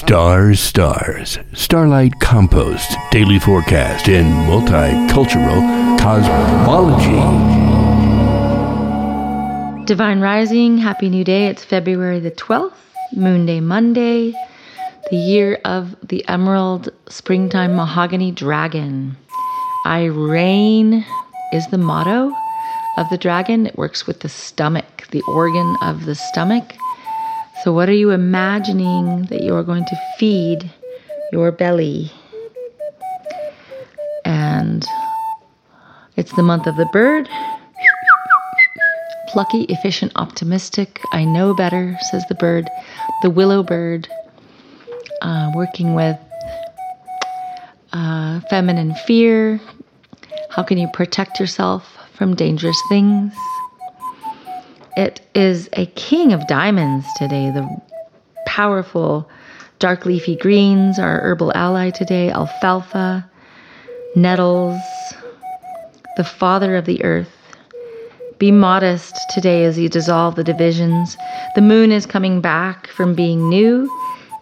Stars, stars, starlight compost, daily forecast, in multicultural cosmology. Divine Rising, Happy New Day. It's February the 12th, Moon Day Monday, the year of the Emerald Springtime Mahogany Dragon. I reign is the motto of the dragon. It works with the stomach, the organ of the stomach. So, what are you imagining that you are going to feed your belly? And it's the month of the bird. Plucky, efficient, optimistic. I know better, says the bird. The willow bird, uh, working with uh, feminine fear. How can you protect yourself from dangerous things? It is a king of diamonds today. The powerful dark leafy greens, our herbal ally today, alfalfa, nettles, the father of the earth. Be modest today as you dissolve the divisions. The moon is coming back from being new,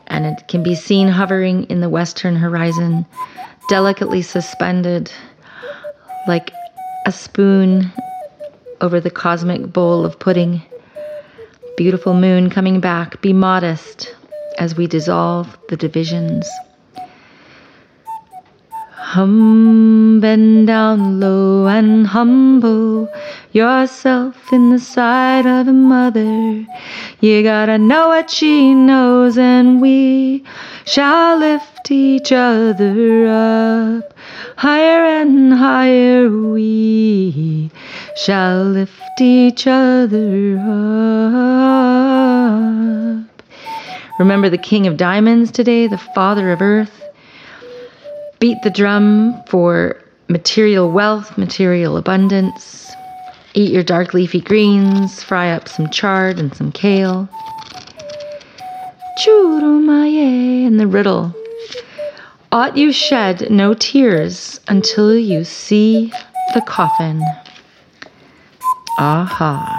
and it can be seen hovering in the western horizon, delicately suspended like a spoon over the cosmic bowl of pudding. Beautiful moon coming back, be modest as we dissolve the divisions. Hum, bend down low and humble yourself in the sight of a mother. You gotta know what she knows, and we shall lift each other up. Higher and higher we shall lift each other up. Remember the King of Diamonds today, the Father of Earth. Beat the drum for material wealth, material abundance. Eat your dark leafy greens, fry up some chard and some kale. Churumaye and the riddle. Ought you shed no tears until you see the coffin? 啊哈。